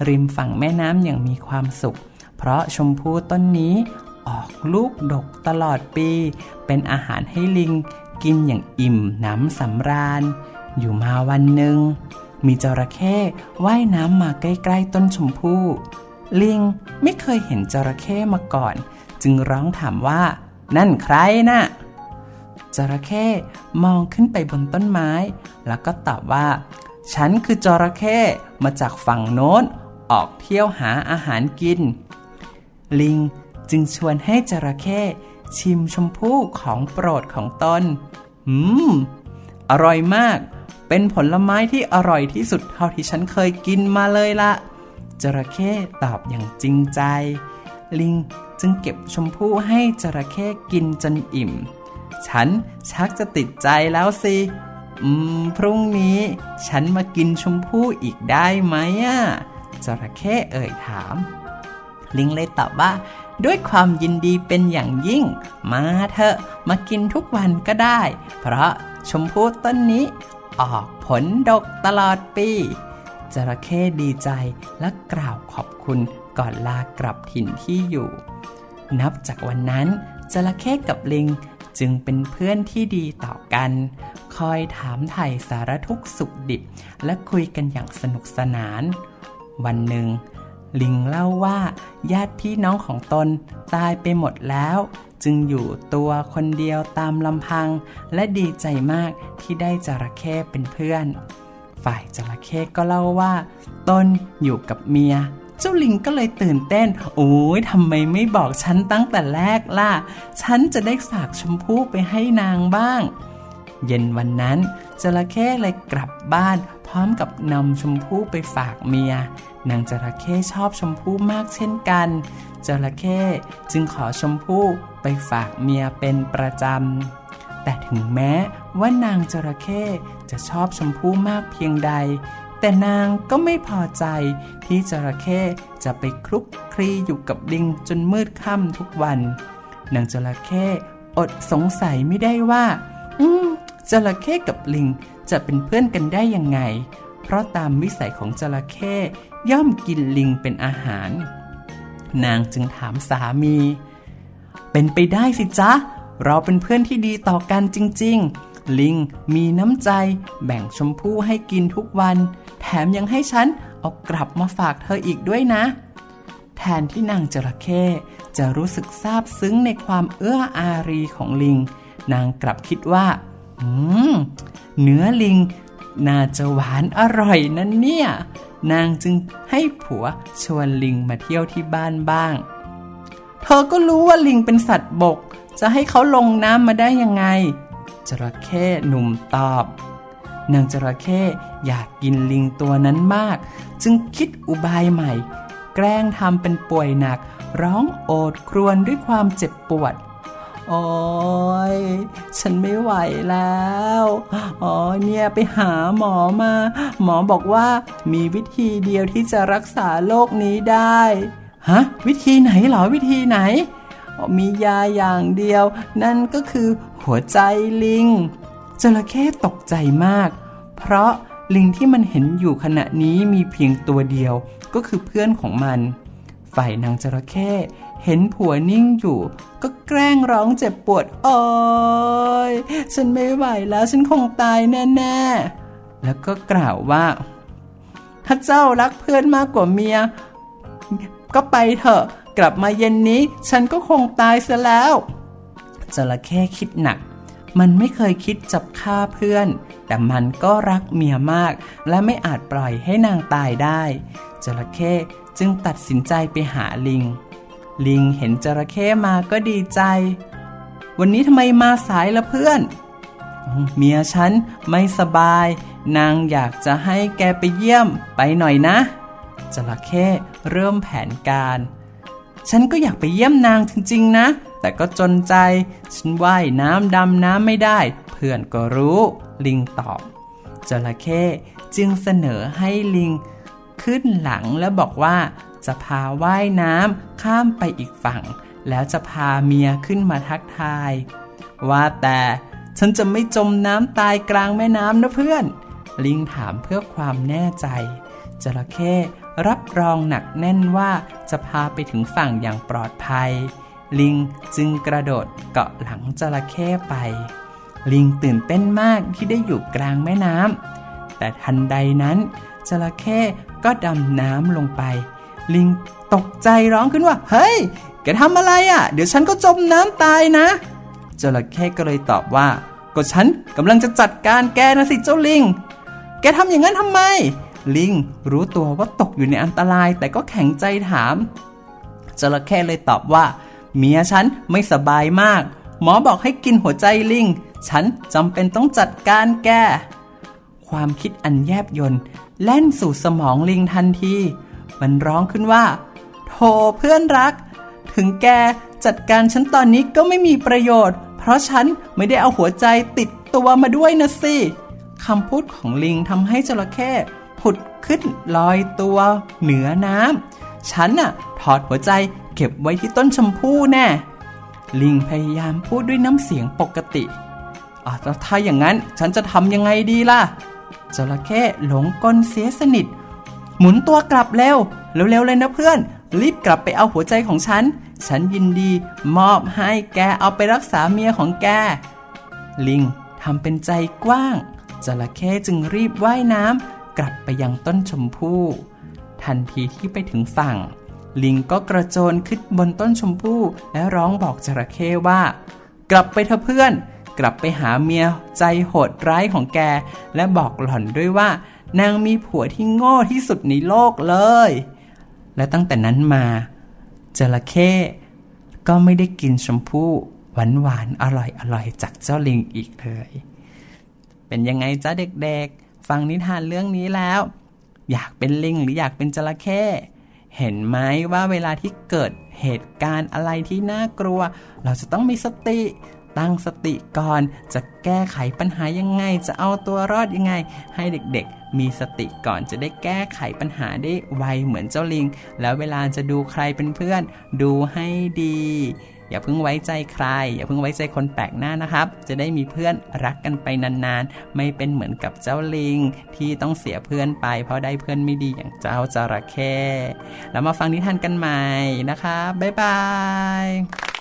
ริมฝั่งแม่น้ำอย่างมีความสุข เพราะชมพูต้นนี้ออกลูกดกตลอดปี เป็นอาหารให้ลิงกินอย่างอิ่มหนำสำราญ อยู่มาวันหนึ่งมีจระเข้ว่ายน้ำมาใกล้ ๆ ต้นชมพู่ ลิงไม่เคยเห็นจระเข้มาก่อน จึงร้องถามว่า นั่นใครนะ่ะจระเข้มองขึ้นไปบนต้นไม้ แล้วก็ตอบว่า ฉันคือจระเข้มาจากฝั่งโน้น ออกเที่ยวหาอาหารกิน ลิงจึงชวนให้จระเข้ชิมชมพู่ของโปรดของตนอืม อร่อยมาก เป็นผลไม้ที่อร่อยที่สุดเท่าที่ฉันเคยกินมาเลยละ จระเข้ตอบอย่างจริงใจ ลิงจึงเก็บชมพู่ให้จระเข้กินจนอิ่ม ฉันชักจะติดใจแล้วสิ อืม พรุ่งนี้ฉันมากินชมพู่อีกได้ไหมอะจระเข้เอ่ยถาม ลิงเลยตอบว่า ด้วยความยินดีเป็นอย่างยิ่ง มาเถอะมากินทุกวันก็ได้ เพราะชมพู่ต้นนี้ออกผลดกตลอดปี จระเข้ดีใจและกล่าวขอบคุณก่อนลากลับถิ่นที่อยู่ นับจากวันนั้นจระเข้กับลิงจึงเป็นเพื่อนที่ดีต่อกัน คอยถามไถ่สารทุกสุขดิบ และคุยกันอย่างสนุกสนาน วันหนึ่ง ลิงเล่าว่าญาติพี่น้องของตนตายไปหมดแล้ว จึงอยู่ตัวคนเดียวตามลำพัง และดีใจมากที่ได้จระเข้เป็นเพื่อน ฝ่ายจระเข้ก็เล่าว่าตนอยู่กับเมีย เจ้าลิงก็เลยตื่นเต้น โอ้ยทำไมไม่บอกฉันตั้งแต่แรกล่ะ ฉันจะได้ฝากชมพู่ไปให้นางบ้าง เย็นวันนั้นจระเข้เลยกลับบ้านพร้อมกับนำชมพู่ไปฝากเมีย นางจระเข้ชอบชมพู่มากเช่นกันจระเข้จึงขอชมพู่ไปฝากเมียเป็นประจำแต่ถึงแม้ ว่านางจระเข้จะชอบชมพู่มากเพียงใด แต่นางก็ไม่พอใจที่จระเข้จะไปคลุกคลีอยู่กับลิงจนมืดค่ำทุกวัน นางจระเข้อดสงสัยไม่ได้ว่า อืมจระเข้กับลิงจะเป็นเพื่อนกันได้ยังไง เพราะตามวิสัยของจระเข้ย่อมกินลิงเป็นอาหาร นางจึงถามสามี เป็นไปได้สิจ๊ะ เราเป็นเพื่อนที่ดีต่อกันจริง ๆ ลิงมีน้ำใจ แบ่งชมพู่ให้กินทุกวัน แถมยังให้ฉันเอากลับมาฝากเธออีกด้วยนะ แทนที่นางจระเข้จะรู้สึกซาบซึ้งในความเอื้ออารีของลิง นางกลับคิดว่าอืมเนื้อลิง น่าจะหวานอร่อยนั่นเนี่ย นางจึงให้ผัวชวนลิงมาเที่ยวที่บ้านบ้าง เธอก็รู้ว่าลิงเป็นสัตว์บก จะให้เขาลงน้ำมาได้ยังไง จระเข้หนุ่มตอบนางจระเข้อยากกินลิงตัวนั้นมาก จึงคิดอุบายใหม่ แกล้งทำเป็นป่วยหนัก ร้องโอดครวญด้วยความเจ็บปวด โอ้ยฉันไม่ไหวแล้ว อ๋อเนี่ยไปหาหมอมา หมอบอกว่ามีวิธีเดียวที่จะรักษาโรคนี้ได้ ฮะ วิธีไหนเหรอวิธีไหน มียาอย่างเดียว นั่นก็คือหัวใจลิงจระเข้ตกใจมาก เพราะลิงที่มันเห็นอยู่ขณะนี้มีเพียงตัวเดียวก็คือเพื่อนของมัน ฝ่ายนางจระเข้เห็นผัวนิ่งอยู่ ก็แกล้งร้องเจ็บปวดโอ้ยฉันไม่ไหวแล้วฉันคงตายแน่ๆ แล้วก็กล่าวว่า ถ้าเจ้ารักเพื่อนมากกว่าเมีย ก็ไปเถอะ กลับมาเย็นนี้ ฉันก็คงตายเสียแล้วจระเข้คิดหนัก มันไม่เคยคิดจับฆ่าเพื่อน แต่มันก็รักเมียมาก และไม่อาจปล่อยให้นางตายได้จระเข้จึงตัดสินใจไปหาลิง ลิงเห็นจระเข้มาก็ดีใจ วันนี้ทำไมมาสายละเพื่อน เมียฉันไม่สบาย นางอยากจะให้แกไปเยี่ยมไปหน่อยนะจระเข้เริ่มแผนการ ฉันก็อยากไปเยี่ยมนางจริงๆนะ แต่ก็จนใจ ฉันว่ายน้ำดำน้ำไม่ได้ เพื่อนก็รู้ ลิงตอบจระเข้จึงเสนอให้ลิง ขึ้นหลังแล้วบอกว่าจะพาว่ายน้ำข้ามไปอีกฝั่ง แล้วจะพาเมียขึ้นมาทักทาย ว่าแต่ฉันจะไม่จมน้ำตายกลางแม่น้ำนะเพื่อน ลิงถามเพื่อความแน่ใจจระเข้ รับรองหนักแน่นว่าจะพาไปถึงฝั่งอย่างปลอดภัย ลิงจึงกระโดดเกาะหลังจระเข้ไป ลิงตื่นเต้นมากที่ได้อยู่กลางแม่น้ำแต่ทันใดนั้นจระเข้ก็ดำน้ำลงไป ลิงตกใจร้องขึ้นว่า เฮ้ย แกทำอะไรอะ่ะ เดี๋ยวฉันก็จมน้ำตายนะจระเข้ก็เลยตอบว่า ก็ฉันกำลังจะจัดการแกนะสิเจ้าลิง แกทำอย่างนั้นทำไม ลิงรู้ตัวว่าตกอยู่ในอันตรายแต่ก็แข็งใจถามจระเข้เลยตอบว่า เมียฉันไม่สบายมาก หมอบอกให้กินหัวใจลิง ฉันจำเป็นต้องจัดการแกความคิดอันแยบยนต์แล่นสู่สมองลิงทันที มันร้องขึ้นว่าโธ่เพื่อนรัก ถึงแกจัดการฉันตอนนี้ก็ไม่มีประโยชน์ เพราะฉันไม่ได้เอาหัวใจติดตัวมาด้วยนะสิคำพูดของลิงทำให้จระเข้ ผุดขึ้นลอยตัวเหนือน้ำฉันน่ะ ถอดหัวใจเก็บไว้ที่ต้นชมพู่แน่ ลิงพยายามพูดด้วยน้ำเสียงปกติอะแล้วถ้าอย่างนั้นฉันจะทำยังไงดีล่ะจระเข้หลงกลเสียสนิท หมุนตัวกลับเร็ว เร็วๆเลยนะเพื่อน รีบกลับไปเอาหัวใจของฉัน ฉันยินดีมอบให้แกเอาไปรักษาเมียของแก ลิงทำเป็นใจกว้างจระเข้จึงรีบว่ายน้ำ กลับไปยังต้นชมพู่ ทันทีที่ไปถึงฝั่ง ลิงก็กระโจนขึ้นบนต้นชมพู่ และร้องบอกจระเข้ว่า กลับไปเถอะเพื่อน กลับไปหาเมียใจโหดร้ายของแก และบอกหล่อนด้วยว่า นางมีผัวที่โง่ที่สุดในโลกเลย และตั้งแต่นั้นมา จระเข้ก็ไม่ได้กินชมพู่หวานหวานๆอร่อยอร่อยๆจากเจ้าลิงอีกเลย เป็นยังไงจ้าเด็กๆ ฟังนิทานเรื่องนี้แล้ว อยากเป็นลิงหรืออยากเป็นจระเข้เห็นไหมว่าเวลาที่เกิดเหตุการณ์อะไรที่น่ากลัว เราจะต้องมีสติ ตั้งสติก่อน จะแก้ไขปัญหายังไง จะเอาตัวรอดยังไง ให้เด็กๆ มีสติก่อนจะได้แก้ไขปัญหาได้ไวเหมือนเจ้าลิง แล้วเวลาจะดูใครเป็นเพื่อน ดูให้ดี อย่าเพิ่งไว้ใจใคร อย่าเพิ่งไว้ใจคนแปลกหน้านะครับ จะได้มีเพื่อนรักกันไปนานๆ ไม่เป็นเหมือนกับเจ้าลิง ที่ต้องเสียเพื่อนไป เพราะได้เพื่อนไม่ดีอย่างเจ้าจระเข้แล้วมาฟังนิทานกันใหม่นะคะบ๊ายบาย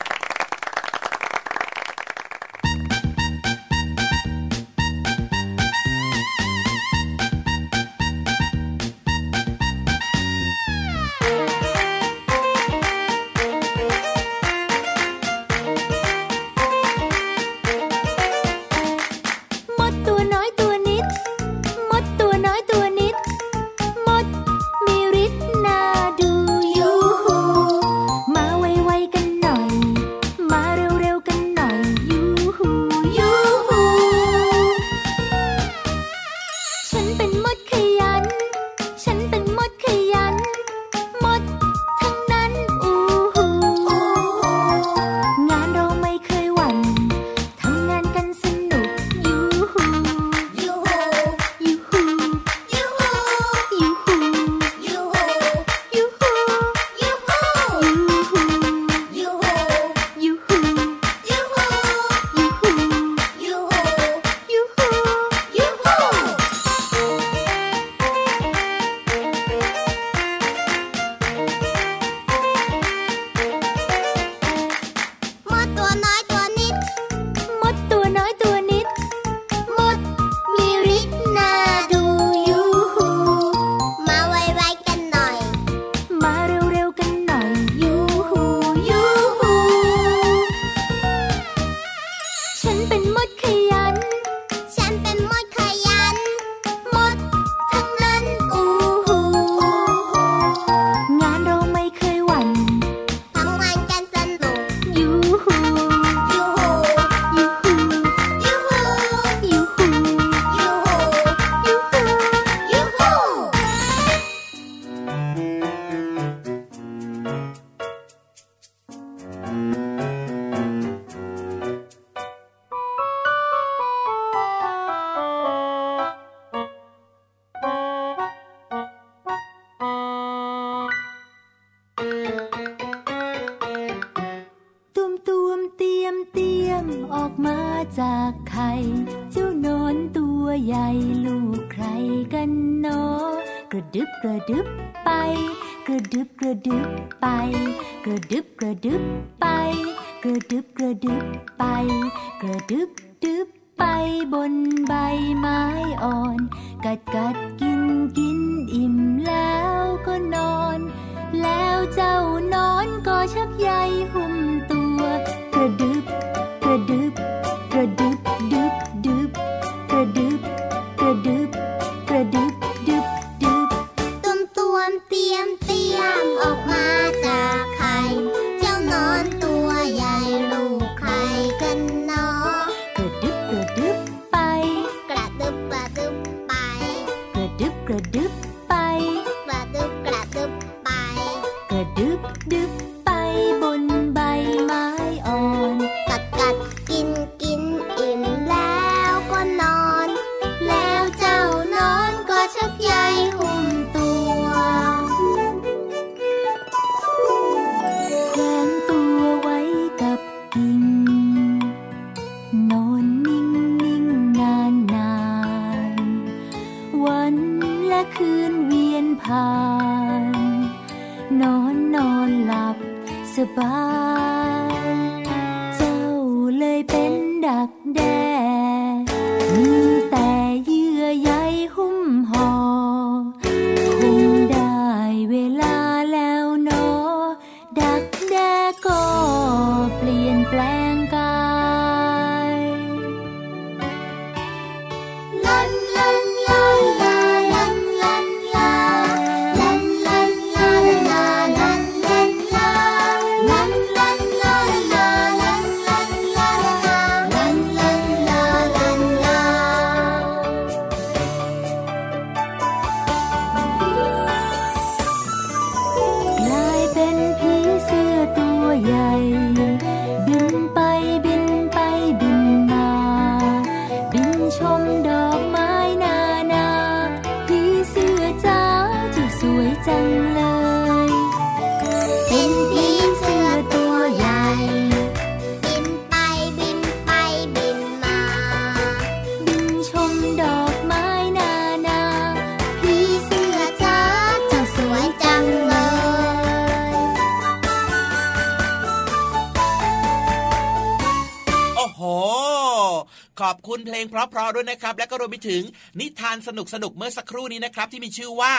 คุ
ณเพลงเพราะๆด้วยนะครับ และก็รวมไปถึงนิทานสนุกๆเมื่อสักครู่นี้นะครับ ที่มีชื่อว่า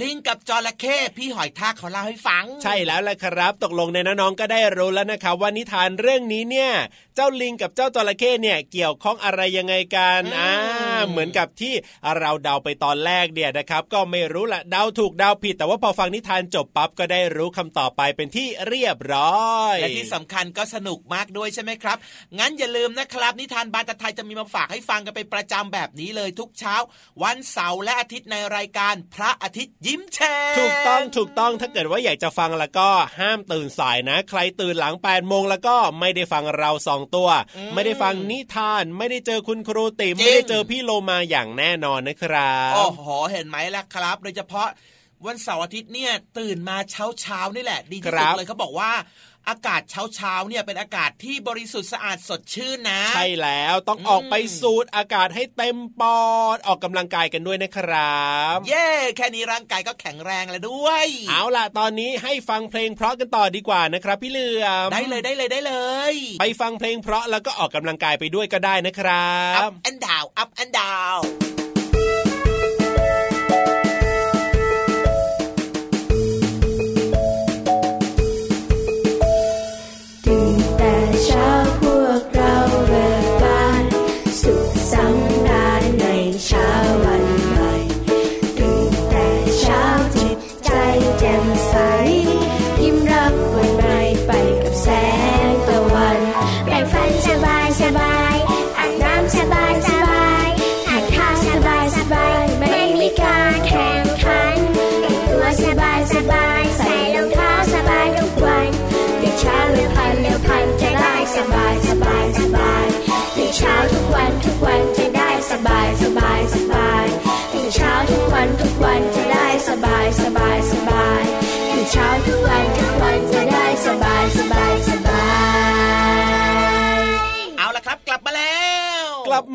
ลิงกับจระเข้พี่หอยทากเขาเล่าให้ฟัง
ใช่แล้วแหละครับ ตกลงในน้องๆก็ได้รู้แล้วนะครับว่านิทานเรื่องนี้เนี่ย เจ้าลิงกับเจ้าจระเข้เนี่ยเกี่ยวข้องอะไรยังไงกันอ่าเหมือนกับที่เราเดาไปตอนแรกเนี่ยนะครับ ก็ไม่รู้ละเดาถูกเดาผิด แต่ว่าพอฟังนิทานจบปั๊บก็ได้รู้คำตอบไปเป็นที่เรียบร้อย
และที่สำคัญก็สนุกมากด้วยใช่ไหมครับงั้นอย่าลืมนะครับ นิทานบานตะไทยจะมีมาฝากให้ฟังกันเป็นประจำแบบนี้เลยทุกเช้า วันเสาร์และอาทิตย์ในรายการพระอาทิตย์ยิ้มแฉ่ง
ถูกต้องถูกต้องถ้าเกิดว่าอยากจะฟังแล้วก็ห้ามตื่นสายนะ ใครตื่นหลัง8ปดโมงแล้วก็ไม่ได้ฟังเราสองตัว ไม่ได้ฟังนิทาน ไม่ได้เจอคุณครูติมไม่ได้เจอพี่โลมาอย่างแน่นอนนะครับ
โอ้โหเห็นไหมล่ะครับ โดยเฉพาะวันเสาร์อาทิตย์เนี่ยตื่นมาเช้าเช้าๆนี่แหละ ดีที่สุดเลยเขาบอกว่า อากาศเช้าเช้าๆเนี่ยเป็นอากาศที่บริสุทธิ์สะอาดสดชื่นนะ
ใช่แล้วต้องออกไปสูดอากาศให้เต็มปอดออกกำลังกายกันด้วยนะครับ
เย่แค่นี้ร่างกายก็แข็งแรงแล้วด้วย
เอาล่ะตอนนี้ให้ฟังเพลงเพราะกันต่อดีกว่านะครับพี่เหลือม
ได้เลยได้เลยได้เลย
ไปฟังเพลงเพราะแล้วก็ออกกำลังกายไปด้วยก็ได้นะครับ
up and down up and down
สบายสบายคือเช้าทุกวัน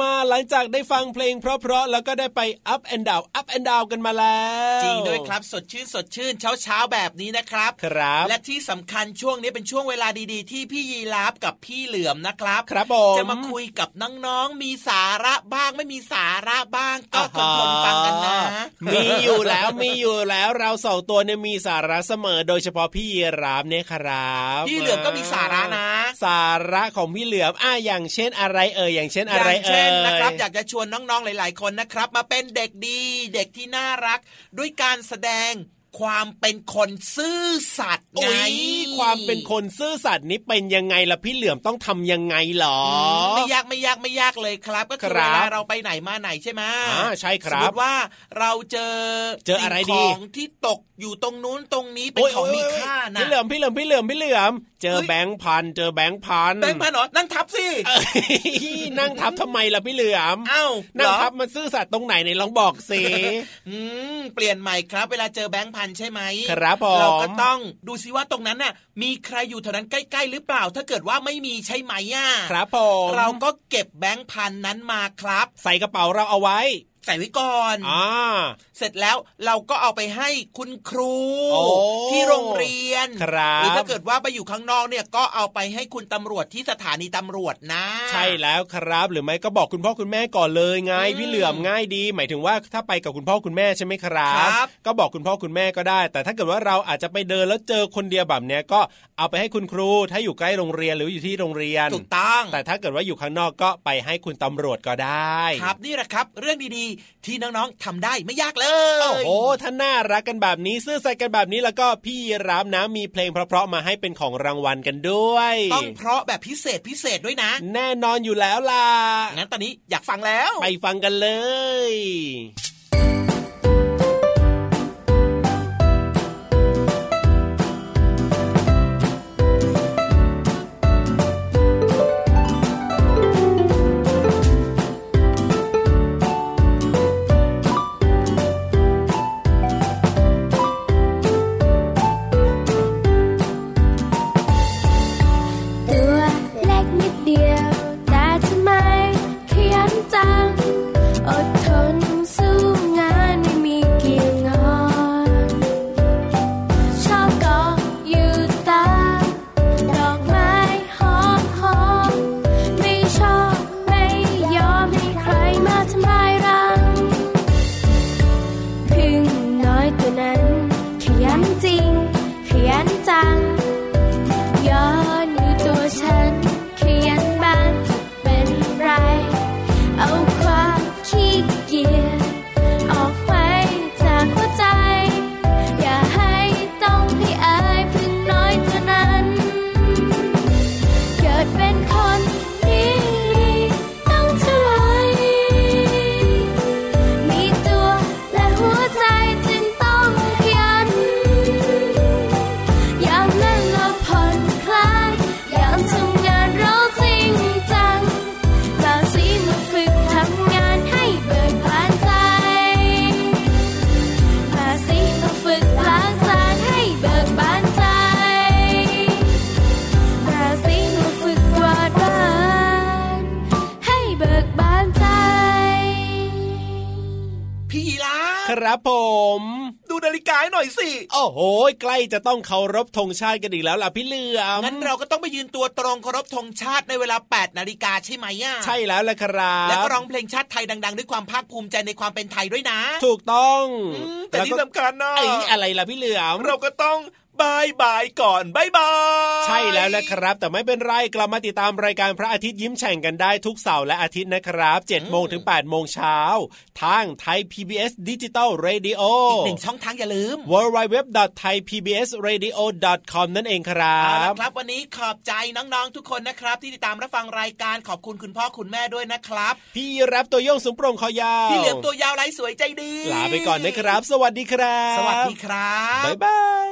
มาหลังจากได้ฟังเพลงเพราะๆแล้วก็ได้ไป up and down up and down กันมาแล้ว
จริงด้วยครับสดชื่นสดชื่นเช้าเช้าๆแบบนี้นะครับ
ครับ
และที่สำคัญช่วงนี้เป็นช่วงเวลาดีๆ ที่พี่ยีราฟกับพี่เหลือมนะครับ
ครับผม
จะมาคุยกับน้องๆมีสาระบ้างไม่มีสาระบ้าง ก็ทนทนๆฟังกันนะ
มีอยู่แล้วมีอยู่แล้วเราสองตัวเนี่ยมีสาระเสมอ โดยเฉพาะพี่ยีรามเนี่ยครับ
พี่เหลือมก็มีสาระนะ
สาระของพี่เหลือมอะอย่างเช่นอะไรเอ่ยอย่างเช่น
อ
อะไร
ย่าง
เอ่
เช่นนะครับ อยากจะชวนน้องๆหลาย ๆ คนนะครับ มาเป็นเด็กดี เด็กที่น่ารัก ด้วยการแสดง ความเป็นคนซื่อสัตย์ไง
โอ้ยความเป็นคนซื่อสัตย์นี้เป็นยังไงล่ะพี่เหลือมต้องทำยังไงหรอ
มไม่ยากไม่ยากไม่ยากเลยครับ ก็คือ
ครั
เว
บ
ลาเราไปไหนมาไหนใช่ไหม
อ่าใช่ครับ
สมมติว่าเราเจอ
เจออะไรดี
สิ่งของที่ตกอยู่ตรงนู้นตรงนี้เป็นของมีค่านะ
พี่เหลือมพี่เหลือมพี่เหลือมพี่เหลือมเจอ
เฮ้ย
แบงค์พันเจอแบงค์พัน
แบงค์พันเหรอนั่งทับสิ
เอ้ยนั่งทับทำไมล่ะพี่เหลือม
เอ้า
นั่ง
เหรอ
ทับมันซื่อสัตย์ตรงไหนไหนลองบอกสิ
อืมเปลี่ยนใหม่ครับ เวลาเจอแบงค์พันใช่ไหม
ครับผม
เราก็ต้องดูซิว่าตรงนั้นน่ะ มีใครอยู่แถวนั้นใกล้ ๆ หรือเปล่า ถ้าเกิดว่าไม่มีใช่ไหมอะ
ครับผม
เราก็เก็บแบงค์พันนั้นมาครับ
ใส่กระเป๋าเราเอาไว้
ใส่ไว้ก่อน
อ่า
เสร็จแล้วเราก็เอาไปให้คุณครู
โอ้
ที่โรงเรียน
ครับ
หรือถ้าเกิดว่าไปอยู่ข้างนอกเนี่ยก็เอาไปให้คุณตำรวจที่สถานีตำรวจนะ
ใช่แล้วครับ หรือไม่ก็บอกคุณพ่อคุณแม่ก่อนเลยไง
อืม
พี่เหลือมง่ายดี หมายถึงว่าถ้าไปกับคุณพ่อคุณแม่ใช่ไหมครับ
ครับ
ก็บอกคุณพ่อคุณแม่ก็ได้ แต่ถ้าเกิดว่าเราอาจจะไปเดินแล้วเจอคนเดียวแบบเนี้ยก็เอาไปให้คุณครูถ้าอยู่ใกล้โรงเรียนหรืออยู่ที่โรงเรียน
ถูกต้อง
แต่ถ้าเกิดว่าอยู่ข้างนอกก็ไปให้คุณตำรวจก็ได้
ครับนี่แหละครับ เรื่องดีๆที่น้องๆทำได้ไม่ยากเลย
โอ้โหถ้าน่ารักกันแบบนี้ซื่อสัตย์กันแบบนี้แล้วก็พี่รามนะมีเพลงเพราะๆมาให้เป็นของรางวัลกันด้วย
ต้องเพราะแบบพิเศษพิเศษด้วยนะ
แน่นอนอยู่แล้วล่ะ
งั้นตอนนี้อยากฟังแล้ว
ไปฟังกันเลย
อ้
โหใกล้จะต้องเคารพธงชาติกันอีกแล้วล่ะพี่เหลือม
งั้นเราก็ต้องไปยืนตัวตรงเคารพธงชาติในเวลา8นาฬิกาใช่ไหมอะ
ใช่แล้วล่ะครับ
แล้วก็ร้องเพลงชาติไทยดัง ๆ ด้วยความภาคภูมิใจในความเป็นไทยด้วยนะ
ถูกต้อง
อืมแต่ที่สำคัญนะ
ไอ้ยอะไรล่ะพี่เหลือม
เราก็ต้อง bye bye ก่อน bye bye
ใช่แล้วนะครับ แต่ไม่เป็นไรกลับมาติดตามรายการพระอาทิตย์ยิ้มแฉ่งกันได้ทุกเสาร์และอาทิตย์นะครับ7โมงถึง8โมงเช้าทางไทย PBS Digital Radio
อีกหนึ่งช่องทางอย่าลืม
www.thaipbsradio.com นั่นเองครั
เอา
บ
ละครับ วันนี้ขอบใจน้องๆทุกคนนะครับ ที่ติดตามรับฟังรายการขอบคุณคุณพ่อคุณแม่ด้วยนะครับ
พี่รับตัวโยงสูงโปร่งคอยาว
พี่เหลือมตัวยาวไรสวยใจดี
ลาไปก่อนนะครับ สวัสดีครับ
สวัสดีครับ
บ๊ายบาย